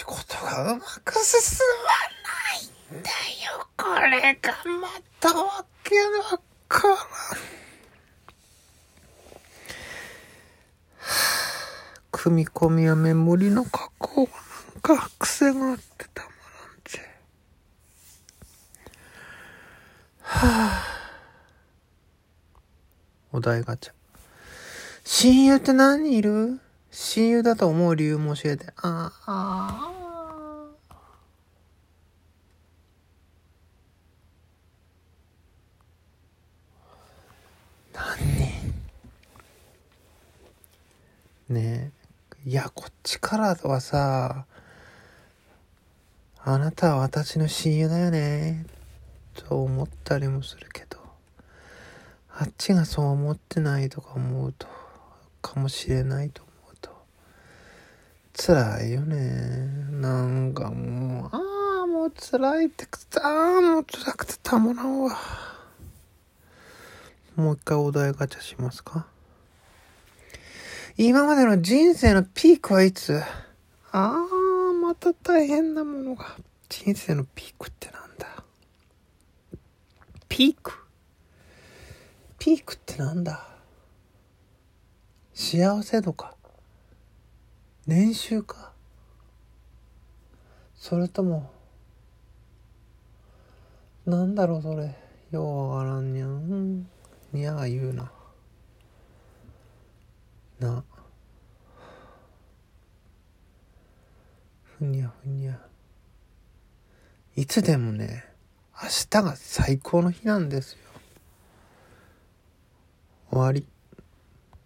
仕事がうまく進まないんだよ。これがまたわけわからん。組み込みやメモリの加工がなんか癖があってたまらんぜ。はあ。お題ガチャ。親友って何人いる？親友だと思う理由も教えて。ああ。何ねえ。いや、こっちからはさ、あなたは私の親友だよね。と思ったりもするけど、あっちがそう思ってないとか思うと、かもしれないと、辛いよね。なんかもう、ああ、もう辛いってくた、ああ、もう辛くてたまらんわ。もう一回お題ガチャしますか？今までの人生のピークはいつ？ああ、また大変なものが。人生のピークってなんだ？ピーク？ピークってなんだ？幸せ度か？年収か。それともなんだろうそれ。ようわからんにゃん。にゃが言うな。な。ふにゃふにゃ。いつでもね明日が最高の日なんですよ。終わり。